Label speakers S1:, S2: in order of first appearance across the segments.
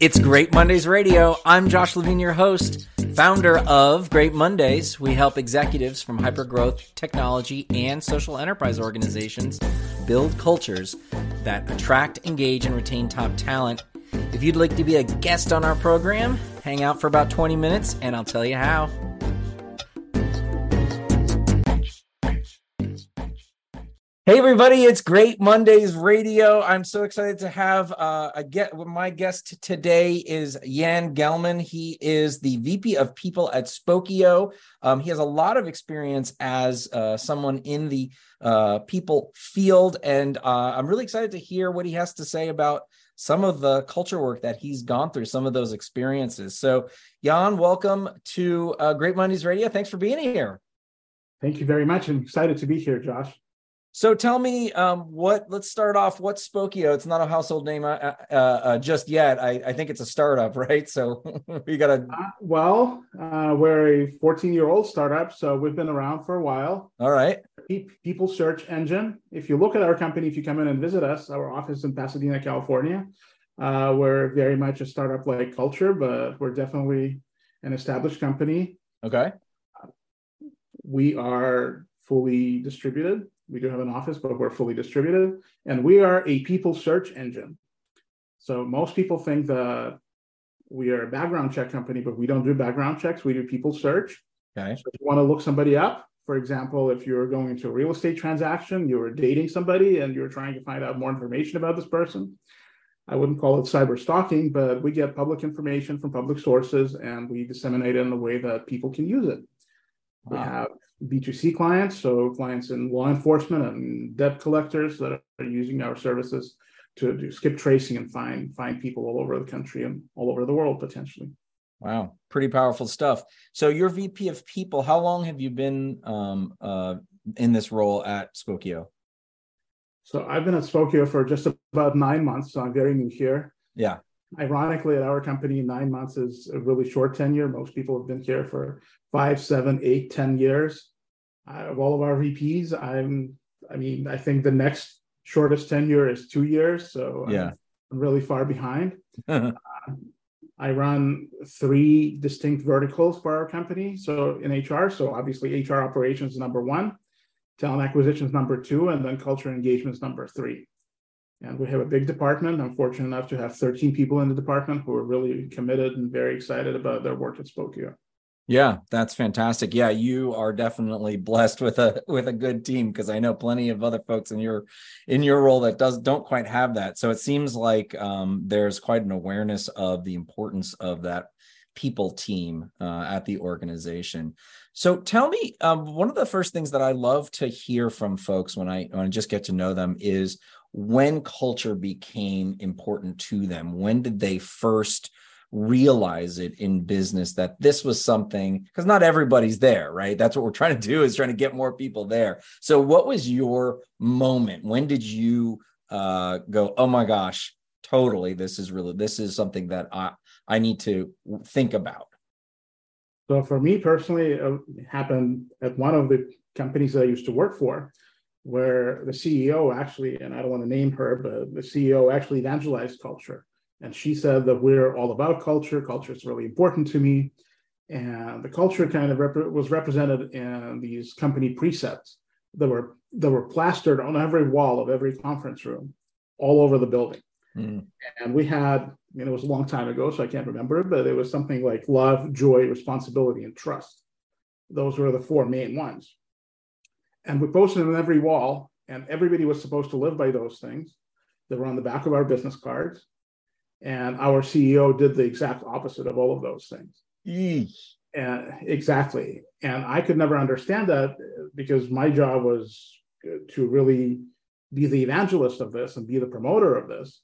S1: It's Great Mondays Radio. I'm Josh Levine, your host, founder of Great Mondays. We help executives from hypergrowth, technology, and social enterprise organizations build cultures that attract, engage, and retain top talent. If you'd like to be a guest on our program, hang out for about 20 minutes and I'll tell you how. Hey everybody, it's Great Mondays Radio. I'm so excited to have uh, a get. My guest today is Yan Gelman. He is the VP of People at Spokeo. Um, he has a lot of experience as uh, someone in the uh, people field, and uh, I'm really excited to hear what he has to say about some of the culture work that he's gone through, some of those experiences. So, Yan, welcome to uh, Great Mondays Radio. Thanks for being here.
S2: Thank you very much. I'm excited to be here, Josh.
S1: So tell me, um, what? Let's start off. What's Spokeo? It's not a household name uh, uh, uh, just yet. I, I, think it's a startup, right? So you got to.
S2: Uh, well, uh, we're a 14 year old startup, so we've been around for a while.
S1: All right.
S2: People search engine. If you look at our company, if you come in and visit us, our office in Pasadena, California, uh, we're very much a startup like culture, but we're definitely an established company.
S1: Okay.
S2: We are fully distributed we do have an office, but we're fully distributed. And we are a people search engine. So most people think that we are a background check company, but we don't do background checks. We do people search.
S1: Okay.
S2: So if you want to look somebody up, for example, if you're going into a real estate transaction, you are dating somebody and you're trying to find out more information about this person. I wouldn't call it cyber stalking, but we get public information from public sources and we disseminate it in a way that people can use it. We have B2C clients, so clients in law enforcement and debt collectors that are using our services to do skip tracing and find find people all over the country and all over the world potentially.
S1: Wow, pretty powerful stuff. So you're VP of People. How long have you been um, uh, in this role at Spokeo?
S2: So I've been at Spokeo for just about nine months. So I'm very new here.
S1: Yeah
S2: ironically, at our company, nine months is a really short tenure. Most people have been here for five, seven, eight, ten years. Uh, of all of our VPs, I'm, I mean, I think the next shortest tenure is two years. So
S1: yeah.
S2: I'm, really far behind. uh, I run three distinct verticals for our company. So in HR, so obviously HR operations is number one, talent acquisition is number two, and then culture engagement is number three. And we have a big department. I'm fortunate enough to have 13 people in the department who are really committed and very excited about their work at Spokeo.
S1: Yeah, that's fantastic. Yeah, you are definitely blessed with a with a good team because I know plenty of other folks in your in your role that does don't quite have that. So it seems like um, there's quite an awareness of the importance of that people team uh, at the organization. So tell me, um, one of the first things that I love to hear from folks when I when I just get to know them is when culture became important to them when did they first realize it in business that this was something because not everybody's there right? That's what we're trying to do is trying to get more people there. So what was your moment? When did you uh, go oh my gosh totally this is really this is something that i i need to think about
S2: so for me personally it happened at one of the companies that i used to work for where the CEO actually, and I don't want to name her, but the CEO actually evangelized culture. And she said that we're all about culture. Culture is really important to me. And the culture kind of rep- was represented in these company precepts that were that were plastered on every wall of every conference room, all over the building. Mm. And we had, you know, it was a long time ago, so I can't remember it, but it was something like love, joy, responsibility, and trust. Those were the four main ones and we posted them on every wall and everybody was supposed to live by those things they were on the back of our business cards and our ceo did the exact opposite of all of those things
S1: Eesh.
S2: and exactly and i could never understand that because my job was to really be the evangelist of this and be the promoter of this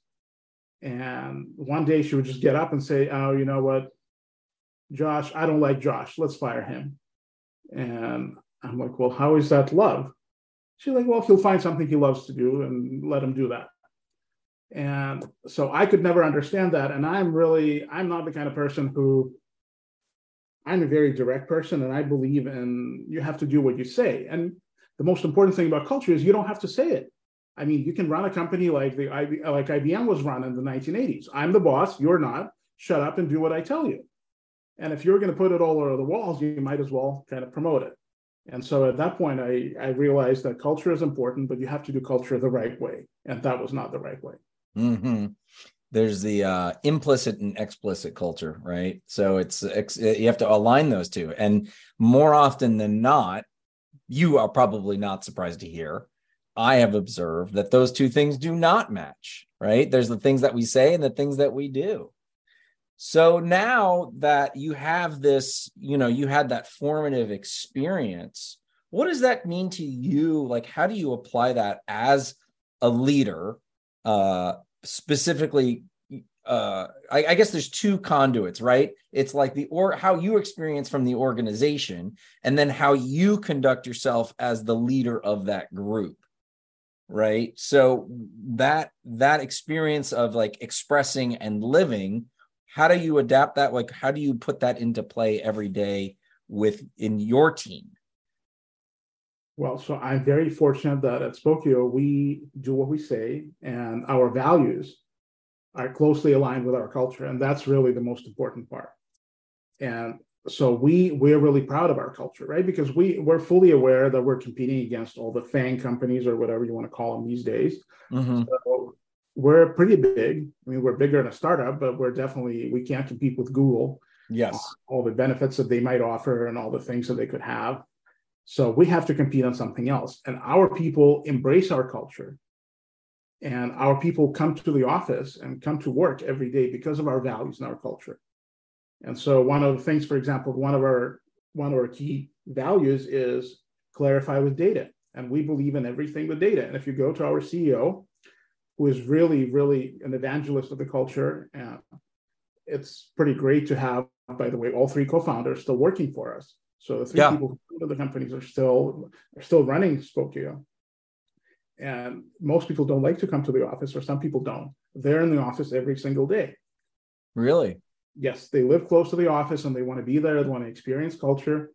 S2: and one day she would just get up and say oh you know what josh i don't like josh let's fire him and I'm like, well, how is that love? She's like, well, he'll find something he loves to do and let him do that. And so I could never understand that. And I'm really, I'm not the kind of person who, I'm a very direct person and I believe in you have to do what you say. And the most important thing about culture is you don't have to say it. I mean, you can run a company like the like IBM was run in the 1980s. I'm the boss, you're not. Shut up and do what I tell you. And if you're going to put it all over the walls, you might as well kind of promote it. And so at that point, I, I realized that culture is important, but you have to do culture the right way. And that was not the right way.
S1: Mm-hmm. There's the uh, implicit and explicit culture, right? So it's, it's you have to align those two. And more often than not, you are probably not surprised to hear. I have observed that those two things do not match, right? There's the things that we say and the things that we do. So now that you have this, you know, you had that formative experience, what does that mean to you? Like, how do you apply that as a leader, uh, specifically? Uh, I, I guess there's two conduits, right? It's like the or how you experience from the organization, and then how you conduct yourself as the leader of that group right so that that experience of like expressing and living how do you adapt that like how do you put that into play every day with in your team
S2: well so i'm very fortunate that at spokeo we do what we say and our values are closely aligned with our culture and that's really the most important part and so we we're really proud of our culture right because we we're fully aware that we're competing against all the FAANG companies or whatever you want to call them these days mm-hmm. so we're pretty big. I mean, we're bigger than a startup, but we're definitely we can't compete with Google.
S1: Yes,
S2: all the benefits that they might offer and all the things that they could have. So we have to compete on something else. And our people embrace our culture. And our people come to the office and come to work every day because of our values and our culture. And so one of the things, for example, one of our one of our key values is clarify with data. And we believe in everything with data. And if you go to our CEO, who is really, really an evangelist of the culture. And it's pretty great to have, by the way, all three co-founders still working for us. So the three yeah. people who the companies are still are still running Spokeo. And most people don't like to come to the office, or some people don't. They're in the office every single day.
S1: Really?
S2: Yes, they live close to the office and they want to be there. They want to experience culture.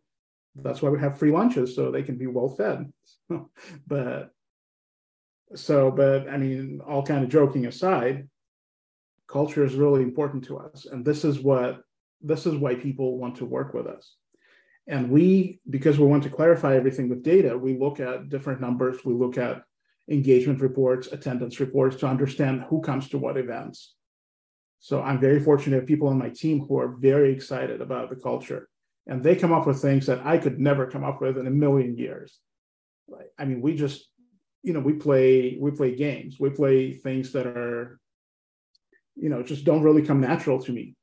S2: That's why we have free lunches so they can be well fed. but so but i mean all kind of joking aside culture is really important to us and this is what this is why people want to work with us and we because we want to clarify everything with data we look at different numbers. We look at engagement reports attendance reports to understand who comes to what events. So i'm very fortunate to have people on my team who are very excited about the culture. And they come up with things that i could never come up with in a million years. I mean we just you know we play we play games. We play things that are you know just don't really come natural to me.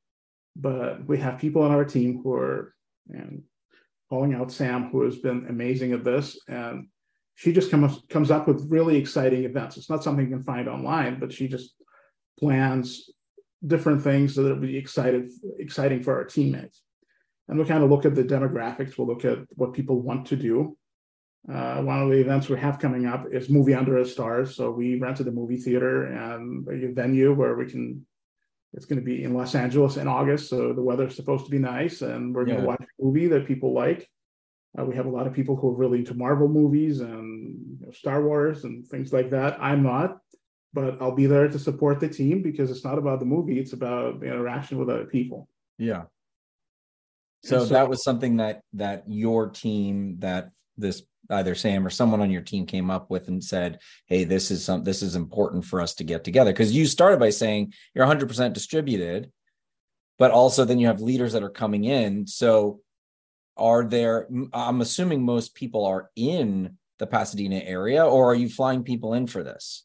S2: But we have people on our team who are and calling out sam who has been amazing at this and she just comes comes up with really exciting events it's not something you can find online but she just plans different things that will be excited exciting for our teammates and we'll kind of look at the demographics we'll look at what people want to do uh, one of the events we have coming up is Movie Under the Stars. So we rented a movie theater and a venue where we can. It's going to be in Los Angeles in August, so the weather's supposed to be nice, and we're going to watch a movie that people like. Uh, we have a lot of people who are really into Marvel movies and you know, Star Wars and things like that. I'm not, but I'll be there to support the team because it's not about the movie; it's about the interaction with other people.
S1: Yeah. So, so that was something that that your team that this either Sam or someone on your team came up with and said, "Hey, this is some this is important for us to get together." Because you started by saying you're 100% distributed, but also then you have leaders that are coming in. So, are there? I'm assuming most people are in the Pasadena area, or are you flying people in for this?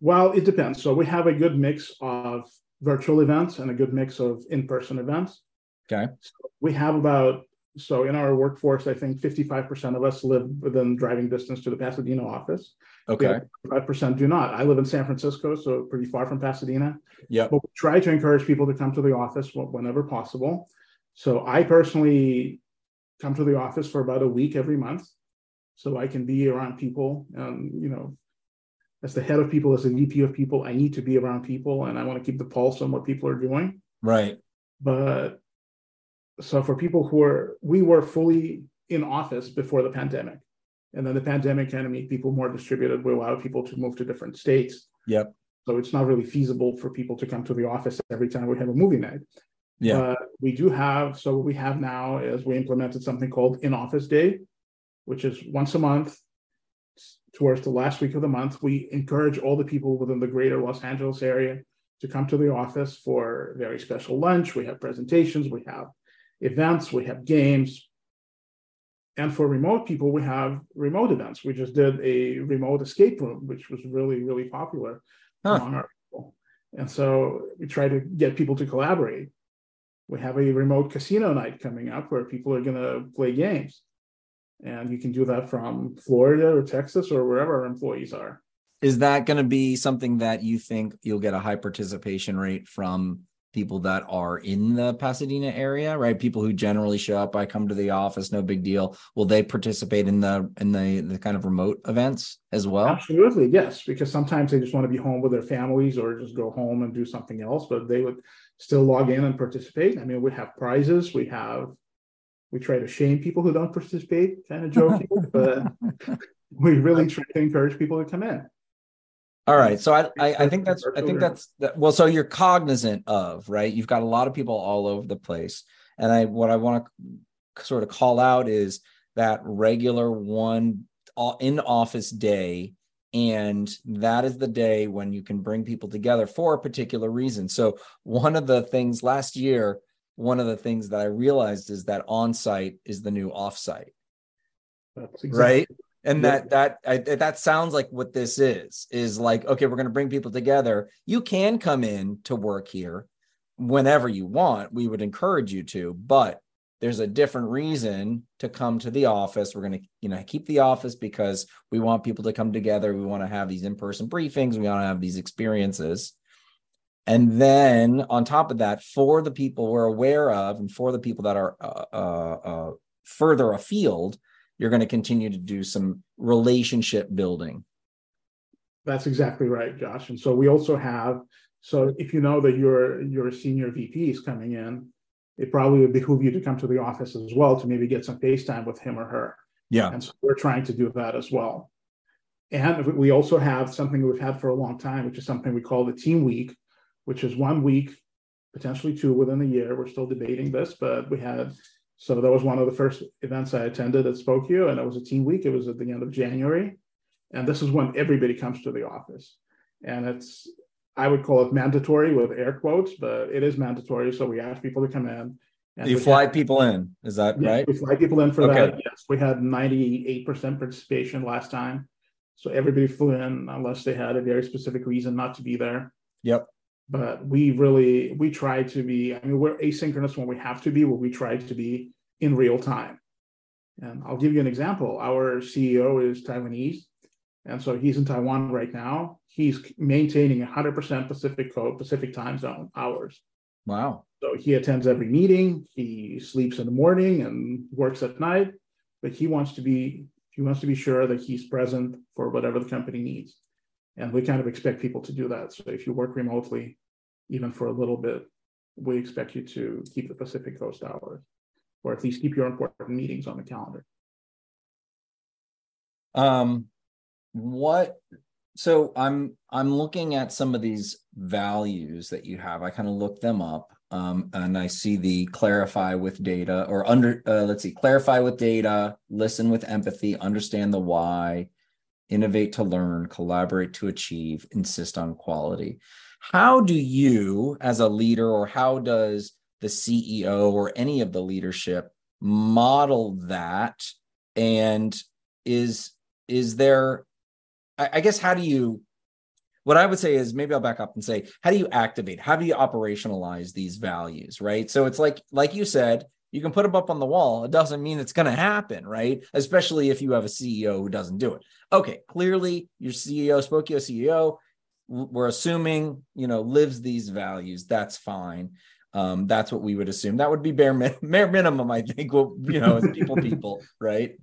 S2: Well, it depends. So we have a good mix of virtual events and a good mix of in-person events.
S1: Okay.
S2: So we have about so in our workforce, I think 55% of us live within driving distance to the Pasadena office.
S1: Okay.
S2: Five percent do not. I live in San Francisco, so pretty far from Pasadena.
S1: Yeah.
S2: But we try to encourage people to come to the office whenever possible. So I personally come to the office for about a week every month, so I can be around people. And you know, as the head of people, as the VP of people, I need to be around people, and I want to keep the pulse on what people are doing.
S1: Right.
S2: But so for people who are we were fully in office before the pandemic And then the pandemic kind of made people more distributed. We allowed people to move to different states.
S1: Yep.
S2: So it's not really feasible for people to come to the office every time we have a movie night.
S1: Yeah.
S2: But we do have, so what we have now is we implemented something called in office day, which is once a month towards the last week of the month. We encourage all the people within the greater Los Angeles area to come to the office for very special lunch. We have presentations, we have events, we have games. And for remote people, we have remote events. We just did a remote escape room, which was really, really popular huh. among our people. And so we try to get people to collaborate. We have a remote casino night coming up where people are going to play games. And you can do that from Florida or Texas or wherever our employees are.
S1: Is that going to be something that you think you'll get a high participation rate from people that are in the Pasadena area, right? People who generally show up, I come to the office, no big deal. Will they participate in the in the the kind of remote events as well?
S2: Absolutely, yes, because sometimes they just want to be home with their families or just go home and do something else, but they would still log in and participate. I mean, we have prizes, we have we try to shame people who don't participate, kind of joking, but we really try to encourage people to come in.
S1: All right. So I, I, I think that's I think that's that, well. So you're cognizant of right. You've got a lot of people all over the place, and I what I want to sort of call out is that regular one in office day and that is the day when you can bring people together for a particular reason so one of the things last year one of the things that i realized is that on site is the new off site exactly right and that that I, that sounds like what this is is like okay we're going to bring people together. You can come in to work here whenever you want. We would encourage you to but there's a different reason to come to the office. We're going to you know keep the office because we want people to come together. We want to have these in-person briefings. We want to have these experiences. And then on top of that for the people we're aware of and for the people that are uh, uh, uh, further afield you're going to continue to do some relationship building.
S2: That's exactly right, Josh. And so we also have so if you know that your your senior VP is coming in, it probably would behoove you to come to the office as well to maybe get some FaceTime with him or her.
S1: Yeah.
S2: And so we're trying to do that as well. And we also have something we've had for a long time, which is something we call the team week, which is one week, potentially two within a year. We're still debating this, but we had so that was one of the first events I attended at Spokeo, and it was a team week. It was at the end of January, and this is when everybody comes to the office, and it's I would call it mandatory with air quotes, but it is mandatory. So we ask people to come in.
S1: And you fly had, people in, is that
S2: yeah,
S1: right?
S2: We fly people in for okay. that. Yes, we had ninety-eight percent participation last time, so everybody flew in unless they had a very specific reason not to be there.
S1: Yep
S2: but we really we try to be i mean we're asynchronous when we have to be but we try to be in real time. And i'll give you an example. Our ceo is taiwanese and so he's in taiwan right now. He's maintaining 100% pacific code pacific time zone hours.
S1: Wow.
S2: So he attends every meeting. He sleeps in the morning and works at night but he wants to be he wants to be sure that he's present for whatever the company needs. And we kind of expect people to do that. So if you work remotely, even for a little bit, we expect you to keep the Pacific Coast hours, or at least keep your important meetings on the calendar.
S1: Um, what? So I'm I'm looking at some of these values that you have. I kind of look them up, um, and I see the clarify with data, or under uh, let's see, clarify with data, listen with empathy, understand the why, innovate to learn, collaborate to achieve, insist on quality. How do you, as a leader, or how does the CEO or any of the leadership model that? And is is there, I, I guess, how do you? What I would say is maybe I'll back up and say, how do you activate? How do you operationalize these values? Right. So it's like, like you said, you can put them up on the wall. It doesn't mean it's going to happen, right? Especially if you have a CEO who doesn't do it. Okay, clearly your CEO, Spokeo CEO, we're assuming, you know, lives these values. That's fine. Um, that's what we would assume. That would be bare, min- bare minimum, I think. Well, you know, as people, people, right?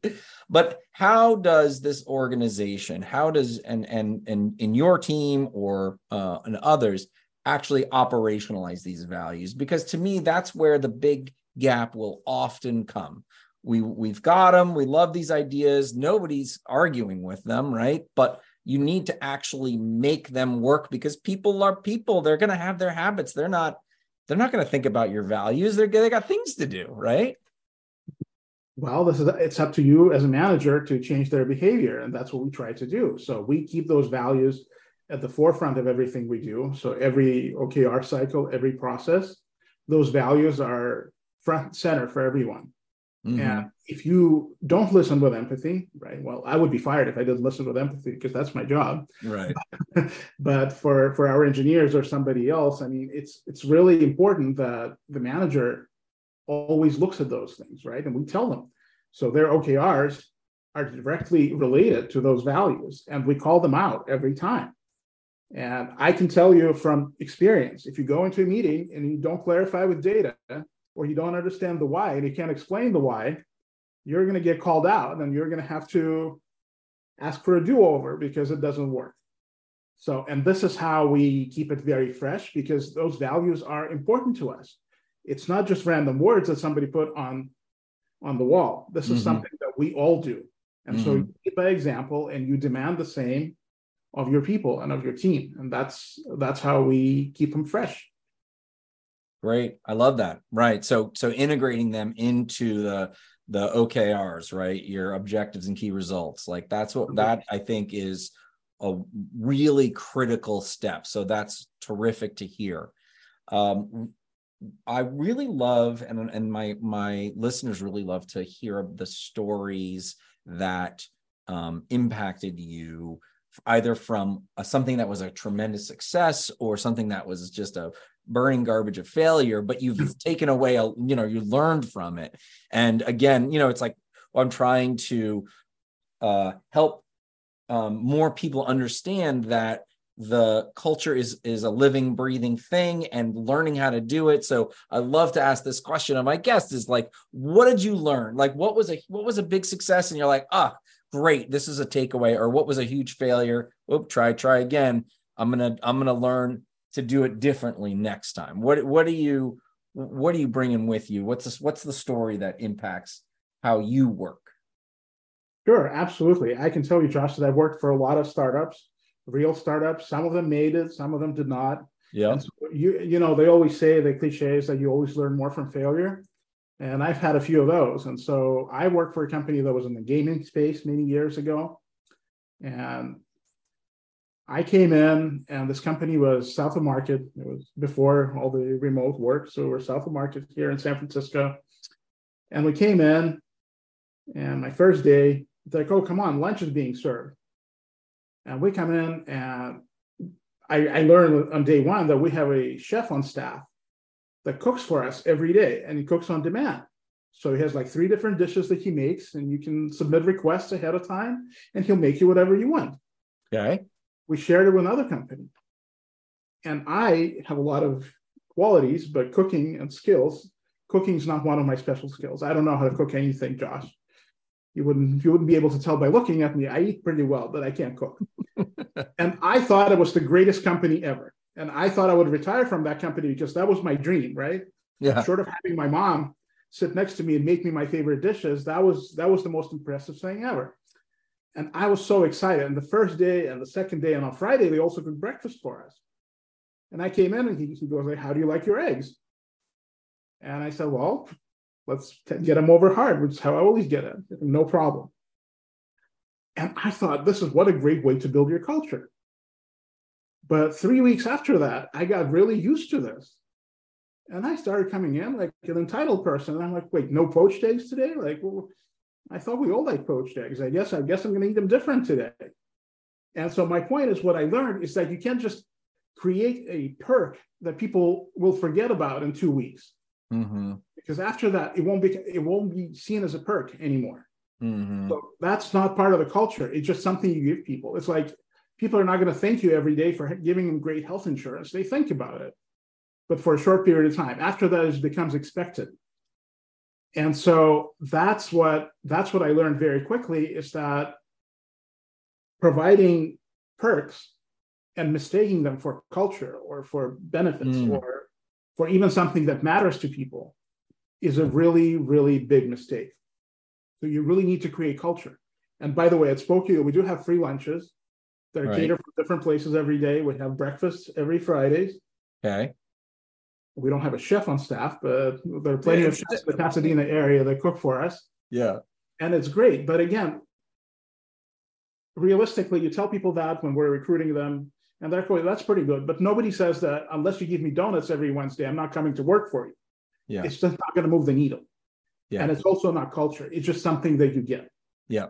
S1: But how does this organization, how does and and and in your team or uh, and others actually operationalize these values? Because to me, that's where the big gap will often come. we we've got them we love these ideas nobody's arguing with them right but you need to actually make them work because people are people they're going to have their habits they're not they're not going to think about your values. They're they got things to do right?
S2: Well this is it's up to you as a manager to change their behavior and that's what we try to do. So we keep those values at the forefront of everything we do. So every okr cycle every process those values are front center for everyone Mm-hmm. And if you don't listen with empathy, right? Well, I would be fired if I didn't listen with empathy because that's my job.
S1: Right.
S2: but for for our engineers or somebody else, I mean, it's it's really important that the manager always looks at those things, right? And we tell them. So their OKRs are directly related to those values, and we call them out every time. And I can tell you from experience, if you go into a meeting and you don't clarify with data, or you don't understand the why and you can't explain the why, you're going to get called out and you're going to have to ask for a do over because it doesn't work. So, and this is how we keep it very fresh because those values are important to us. It's not just random words that somebody put on on the wall. This is mm-hmm. something that we all do. And mm-hmm. so you keep by example and you demand the same of your people and of your team. And that's that's how we keep them fresh.
S1: Great. I love that. Right. So so integrating them into the the OKRs, right? Your objectives and key results. Like that's what that I think is a really critical step. So that's terrific to hear. Um, I really love, and and my my listeners really love to hear the stories that um, impacted you, either from a, something that was a tremendous success or something that was just a burning garbage of failure but you've taken away a you know you learned from it. And again you know it's like i'm trying to uh, help um, more people understand that the culture is is a living breathing thing and learning how to do it. So i love to ask this question of my guests is like what did you learn? Like what was a what was a big success? And you're like ah great this is a takeaway or what was a huge failure? Oop try try again. I'm gonna i'm gonna learn to do it differently next time? What what do you what are you bringing with you? What's this, what's the story that impacts how you work?
S2: Sure, absolutely. I can tell you, Josh, that I've worked for a lot of startups, real startups. Some of them made it, some of them did not.
S1: Yeah. So
S2: you you know they always say the cliches that you always learn more from failure, and I've had a few of those. And so I worked for a company that was in the gaming space many years ago, and I came in and this company was south of market. It was before all the remote work. So we're south of market here in San Francisco. And we came in and my first day, it's like, oh, come on, lunch is being served. And we come in and I, I learned on day one that we have a chef on staff that cooks for us every day and he cooks on demand. So he has like three different dishes that he makes, and you can submit requests ahead of time, and he'll make you whatever you want.
S1: Okay
S2: we shared it with another company. And I have a lot of qualities, but cooking and skills, cooking is not one of my special skills. I don't know how to cook anything, Josh. You wouldn't you wouldn't be able to tell by looking at me. I eat pretty well, but I can't cook. and I thought it was the greatest company ever. And I thought I would retire from that company because that was my dream, right?
S1: Yeah.
S2: Short of having my mom sit next to me and make me my favorite dishes, that was that was the most impressive thing ever. And I was so excited. And the first day and the second day and on Friday, they also cooked breakfast for us. And I came in and he, he goes, like, How do you like your eggs? And I said, Well, let's get them over hard, which is how I always get them. No problem. And I thought, this is what a great way to build your culture. But three weeks after that, I got really used to this. And I started coming in like an entitled person. And I'm like, wait, no poached eggs today? Like, well, I thought we all like poached eggs. I guess I guess I'm going to eat them different today. And so my point is, what I learned is that you can't just create a perk that people will forget about in two weeks,
S1: mm-hmm.
S2: because after that, it won't be it won't be seen as a perk anymore.
S1: Mm-hmm.
S2: So that's not part of the culture. It's just something you give people. It's like people are not going to thank you every day for giving them great health insurance. They think about it, but for a short period of time. After that, it becomes expected and so that's what that's what i learned very quickly is that providing perks and mistaking them for culture or for benefits mm. or for even something that matters to people is a really really big mistake So you really need to create culture. And by the way, at Spokeo, we do have free lunches that are
S1: Right.
S2: catered from different places every day. We have breakfast every Fridays.
S1: Okay.
S2: We don't have a chef on staff, but there are plenty of chefs in the Pasadena area that cook for us.
S1: Yeah.
S2: and it's great. But again, realistically, you tell people that when we're recruiting them, and they're going, "That's pretty good." But nobody says that unless you give me donuts every Wednesday, I'm not coming to work for you.
S1: Yeah.
S2: It's just not going to move the needle.
S1: Yeah.
S2: And it's also not culture. It's just something that you get.
S1: Yeah.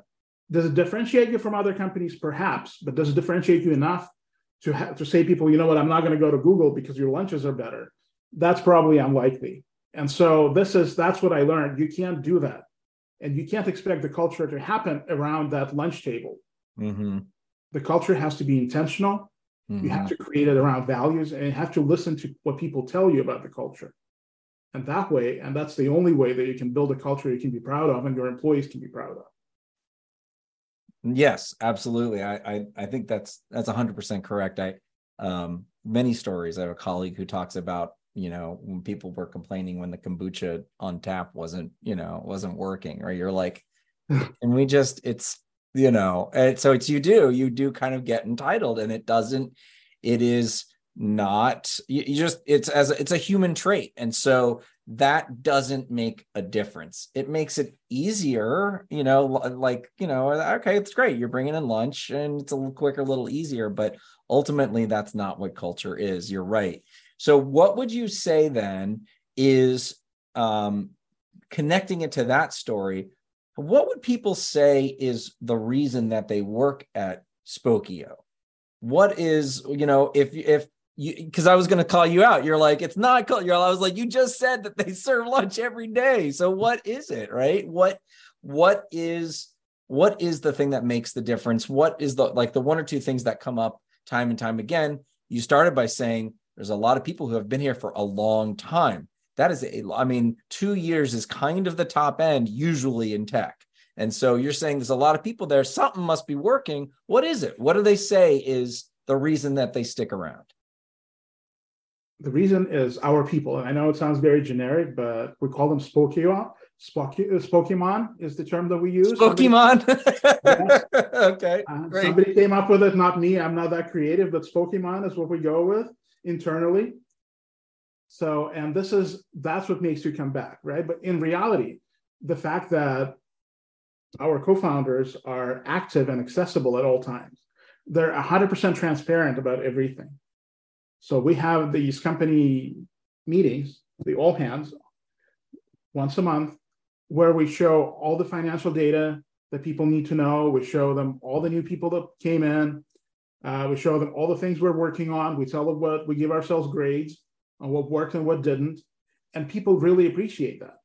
S2: Does it differentiate you from other companies? Perhaps, but does it differentiate you enough to have to say people, you know what, I'm not going to go to Google because your lunches are better? That's probably unlikely. And so this is that's what I learned. You can't do that. And you can't expect the culture to happen around that lunch table.
S1: Mm-hmm.
S2: The culture has to be intentional. You have to create it around values and you have to listen to what people tell you about the culture. And that way, and that's the only way that you can build a culture you can be proud of and your employees can be proud of.
S1: Yes, absolutely. I, I I think that's that's hundred percent correct. I um many stories. I have a colleague who talks about you know when people were complaining when the kombucha on tap wasn't you know wasn't working, or you're like, and we just it's you know and so it's you do you do kind of get entitled, and it doesn't. It is not you, you just it's as a, it's a human trait, and so that doesn't make a difference. It makes it easier, you know, like, you know, okay, it's great. You're bringing in lunch and it's a little quicker, a little easier, but ultimately that's not what culture is. You're right. So what would you say then is um connecting it to that story? What would people say is the reason that they work at Spokeo? What is, you know, if if you because I was going to call you out. You're like, it's not called. You're. I was like, you just said that they serve lunch every day. So what is it, right? What what is what is the thing that makes the difference? What is the like the one or two things that come up time and time again? You started by saying there's a lot of people who have been here for a long time. That is a. I mean, two years is kind of the top end usually in tech. And so you're saying there's a lot of people there. Something must be working. What is it? What do they say is the reason that they stick around?
S2: The reason is our people. And I know it sounds very generic, but we call them Spokeo. Spoke- Spokemon is the term that we use.
S1: Pokemon. Okay.
S2: Uh, somebody came up with it, not me. I'm not that creative, but Pokemon is what we go with internally. So, and this is that's what makes you come back, right? But in reality, the fact that our co-founders are active and accessible at all times, they're 100% transparent about everything. So we have these company meetings, the all hands, once a month, where we show all the financial data that people need to know. We show them all the new people that came in. Uh, we show them all the things we're working on. We tell them what we give ourselves grades on what worked and what didn't. And people really appreciate that.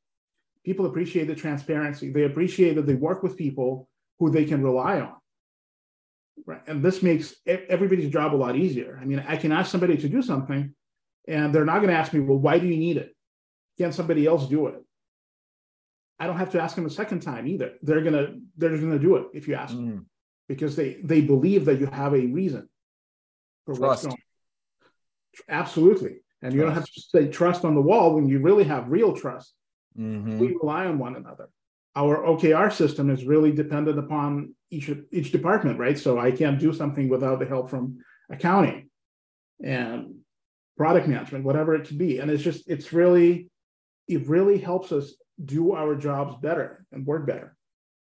S2: People appreciate the transparency. They appreciate that they work with people who they can rely on. Right. And this makes everybody's job a lot easier. I mean, I can ask somebody to do something, and they're not going to ask me, well, why do you need it? Can somebody else do it? I don't have to ask them a second time either. They're gonna they're just gonna do it if you ask them
S1: Mm,
S2: because they they believe that you have a reason for what's
S1: Trust.
S2: Absolutely, and you don't have to say trust on the wall when you really have real trust.
S1: mhm.
S2: We rely on one another. Our OKR system is really dependent upon each each department, right? So I can't do something without the help from accounting and product management, whatever it could be. And it's just it's really it really helps us do our jobs better and work better.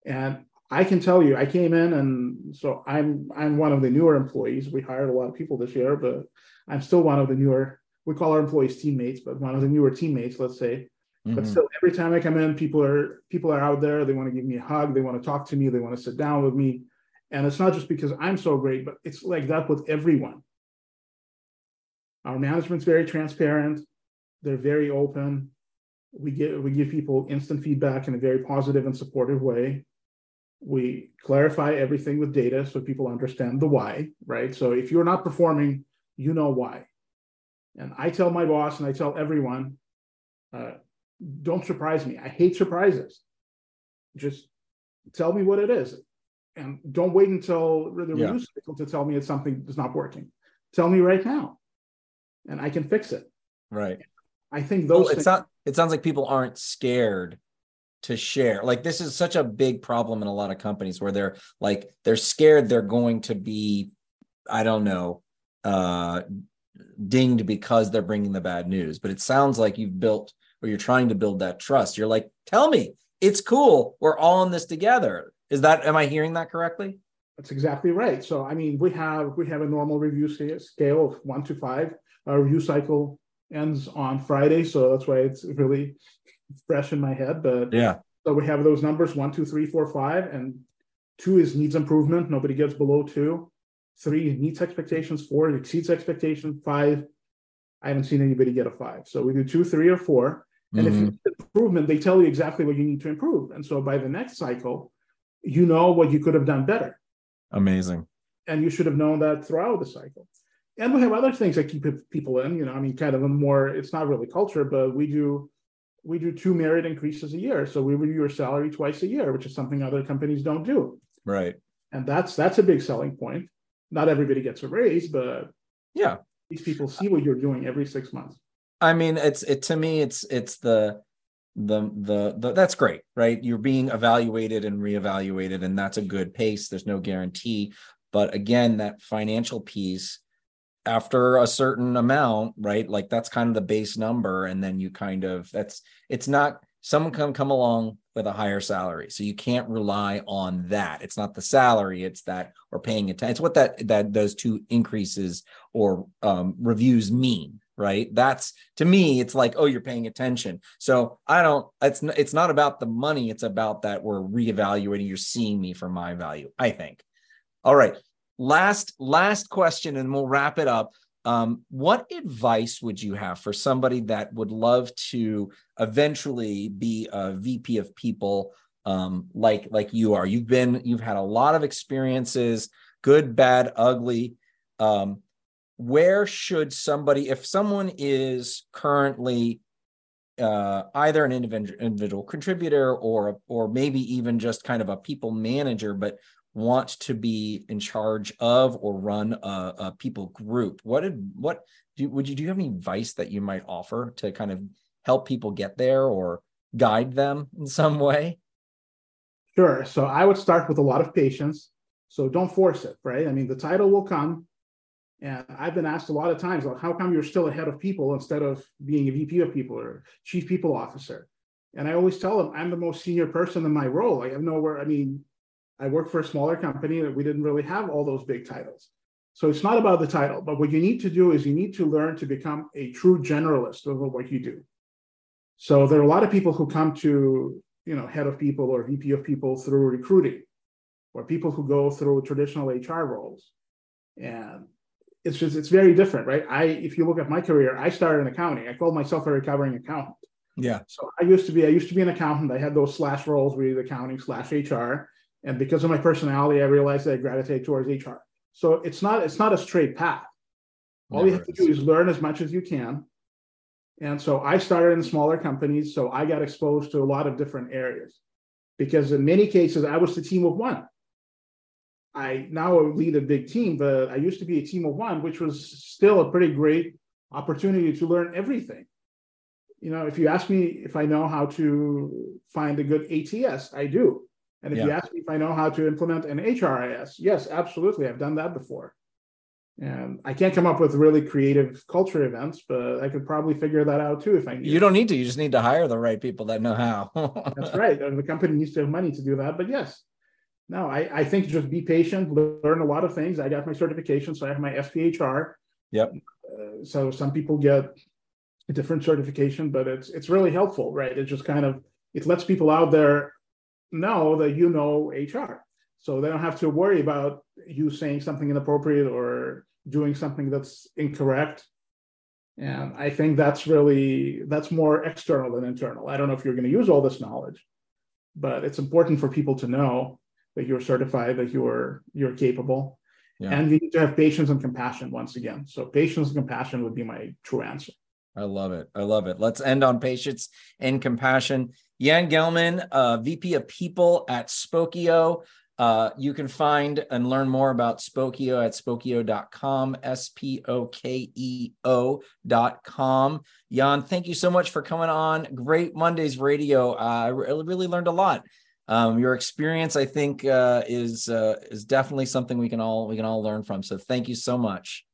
S2: And I can tell you, I came in and so I'm I'm one of the newer employees. We hired a lot of people this year, but I'm still one of the newer. We call our employees teammates, but one of the newer teammates, let's say. But
S1: Mhm.
S2: still, every time I come in, people are people are out there. They want to give me a hug. They want to talk to me. They want to sit down with me. And it's not just because I'm so great, but it's like that with everyone. Our management's very transparent. They're very open. We give we give people instant feedback in a very positive and supportive way. We clarify everything with data so people understand the why, right? So if you're not performing, you know why. And I tell my boss and I tell everyone, uh, don't surprise me. I hate surprises. Just tell me what it is. And don't wait until the
S1: Yeah.
S2: review cycle to tell me it's something that's not working. Tell me right now. And I can fix it.
S1: Right.
S2: I think
S1: Well,
S2: those
S1: it's
S2: things,
S1: not. It sounds like people aren't scared to share. Like this is such a big problem in a lot of companies where they're like they're scared they're going to be i don't know uh dinged because they're bringing the bad news. But it sounds like you've built or you're trying to build that trust. You're like tell me it's cool. We're all in this together. Is that am i hearing that correctly?
S2: That's exactly right. So i mean we have we have a normal review scale of one to five. Our review cycle ends on friday so that's why it's really fresh in my head but
S1: yeah
S2: so we have those numbers one two three four five and two is needs improvement nobody gets below two three meets expectations four exceeds expectations five i haven't seen anybody get a five so we do two three or four and mm-hmm. if you improvement, they tell you exactly what you need to improve. And so by the next cycle, you know what you could have done better.
S1: Amazing.
S2: And you should have known that throughout the cycle. And we have other things that keep people in, you know, I mean, kind of a more, it's not really culture, but we do we do two merit increases a year. So we review your salary twice a year, which is something other companies don't do.
S1: Right.
S2: And that's that's a big selling point. Not everybody gets a raise, but
S1: yeah,
S2: these people see what you're doing every six months.
S1: I mean, it's it to me, it's it's the the, the the that's great, right? You're being evaluated and reevaluated, and that's a good pace. There's no guarantee, but again, that financial piece after a certain amount, right? Like that's kind of the base number, and then you kind of that's it's not someone can come along with a higher salary. So you can't rely on that. It's not the salary, it's that or paying attention. It's what that that those two increases or um, reviews mean, right that's to me it's like oh you're paying attention so i don't it's it's not about the money it's about that we're reevaluating you're seeing me for my value i think all right last last question and we'll wrap it up. Um, what advice would you have for somebody that would love to eventually be a vp of people um, like like you are? You've been you've had a lot of experiences good bad ugly. Um, where should somebody, if someone is currently uh, either an individual, contributor or or maybe even just kind of a people manager, but want to be in charge of or run a, a people group, what did what do would you do you have any advice that you might offer to kind of help people get there or guide them in some way?
S2: Sure. So I would start with a lot of patience. So don't force it, right? I mean, the title will come. And I've been asked a lot of times, like, how come you're still ahead of people instead of being a VP of people or chief people officer? And I always tell them I'm the most senior person in my role. I have nowhere, I mean, I worked for a smaller company that we didn't really have all those big titles. So it's not about the title, but what you need to do is you need to learn to become a true generalist of what you do. So there are a lot of people who come to, you know, head of people or VP of people through recruiting, or people who go through traditional HR roles. And it's just it's very different, right? I if you look at my career, I started in accounting. I called myself a recovering accountant.
S1: Yeah.
S2: So I used to be I used to be an accountant. I had those slash roles with accounting slash HR, and because of my personality, I realized that I gravitate towards HR. So it's not it's not a straight path. All Never you have is. to do is learn as much as you can. And so I started in smaller companies, so I got exposed to a lot of different areas. Because in many cases, I was the team of one. I now lead a big team, but I used to be a team of one, which was still a pretty great opportunity to learn everything. You know, if you ask me if I know how to find a good ATS, I do. And if yeah. you ask me if I know how to implement an HRIS, yes, absolutely. I've done that before. And I can't come up with really creative culture events, but I could probably figure that out too if I need.
S1: You don't need to. You just need to hire the right people that know how.
S2: That's right. And the company needs to have money to do that. But yes, no, I, I think just be patient, learn a lot of things. I got my certification, so I have my SPHR.
S1: Yep.
S2: Uh, so some people get a different certification, but it's it's really helpful, right? It just kind of it lets people out there know that you know HR, so they don't have to worry about you saying something inappropriate or doing something that's incorrect. And I think that's really that's more external than internal. I don't know if you're going to use all this knowledge, but it's important for people to know that you're certified, that you're you're capable. Yeah. And you need to have patience and compassion once again. So patience and compassion would be my true answer.
S1: I love it. I love it. Let's end on patience and compassion. Yan Gelman, uh, VP of People at Spokeo. Uh, you can find and learn more about Spokeo at spokeo.com, S P O K E O.com. Yan, thank you so much for coming on. Great Mondays Radio. Uh, I really learned a lot. Um, your experience, I think, uh, is uh, is definitely something we can all we can all learn from. So, thank you so much.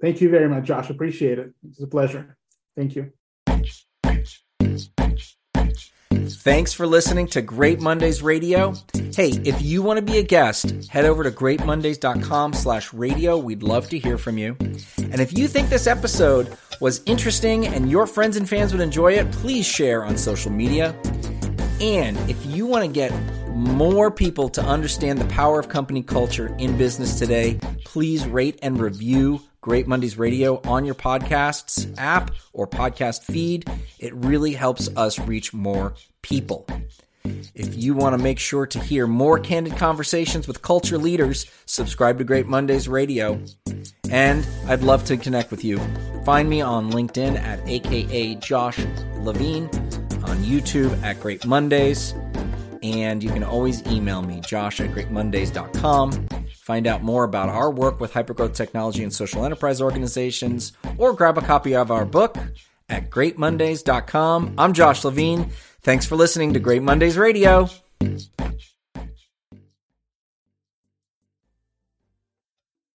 S2: Thank you very much, Josh. Appreciate it. It's a pleasure. Thank you.
S1: Thanks for listening to Great Mondays Radio. Hey, if you want to be a guest, head over to greatmondays.com slash radio. We'd love to hear from you. And if you think this episode was interesting and your friends and fans would enjoy it, please share on social media. And if you want to get more people to understand the power of company culture in business today, please rate and review Great Mondays Radio on your podcasts app or podcast feed. It really helps us reach more people. If you want to make sure to hear more candid conversations with culture leaders, subscribe to Great Mondays Radio. And I'd love to connect with you. Find me on LinkedIn at AKA Josh Levine, on YouTube at Great Mondays, and you can always email me, josh at greatmondays.com. Find out more about our work with hypergrowth technology and social enterprise organizations, or grab a copy of our book at greatmondays.com. I'm Josh Levine. Thanks for listening to Great Mondays Radio.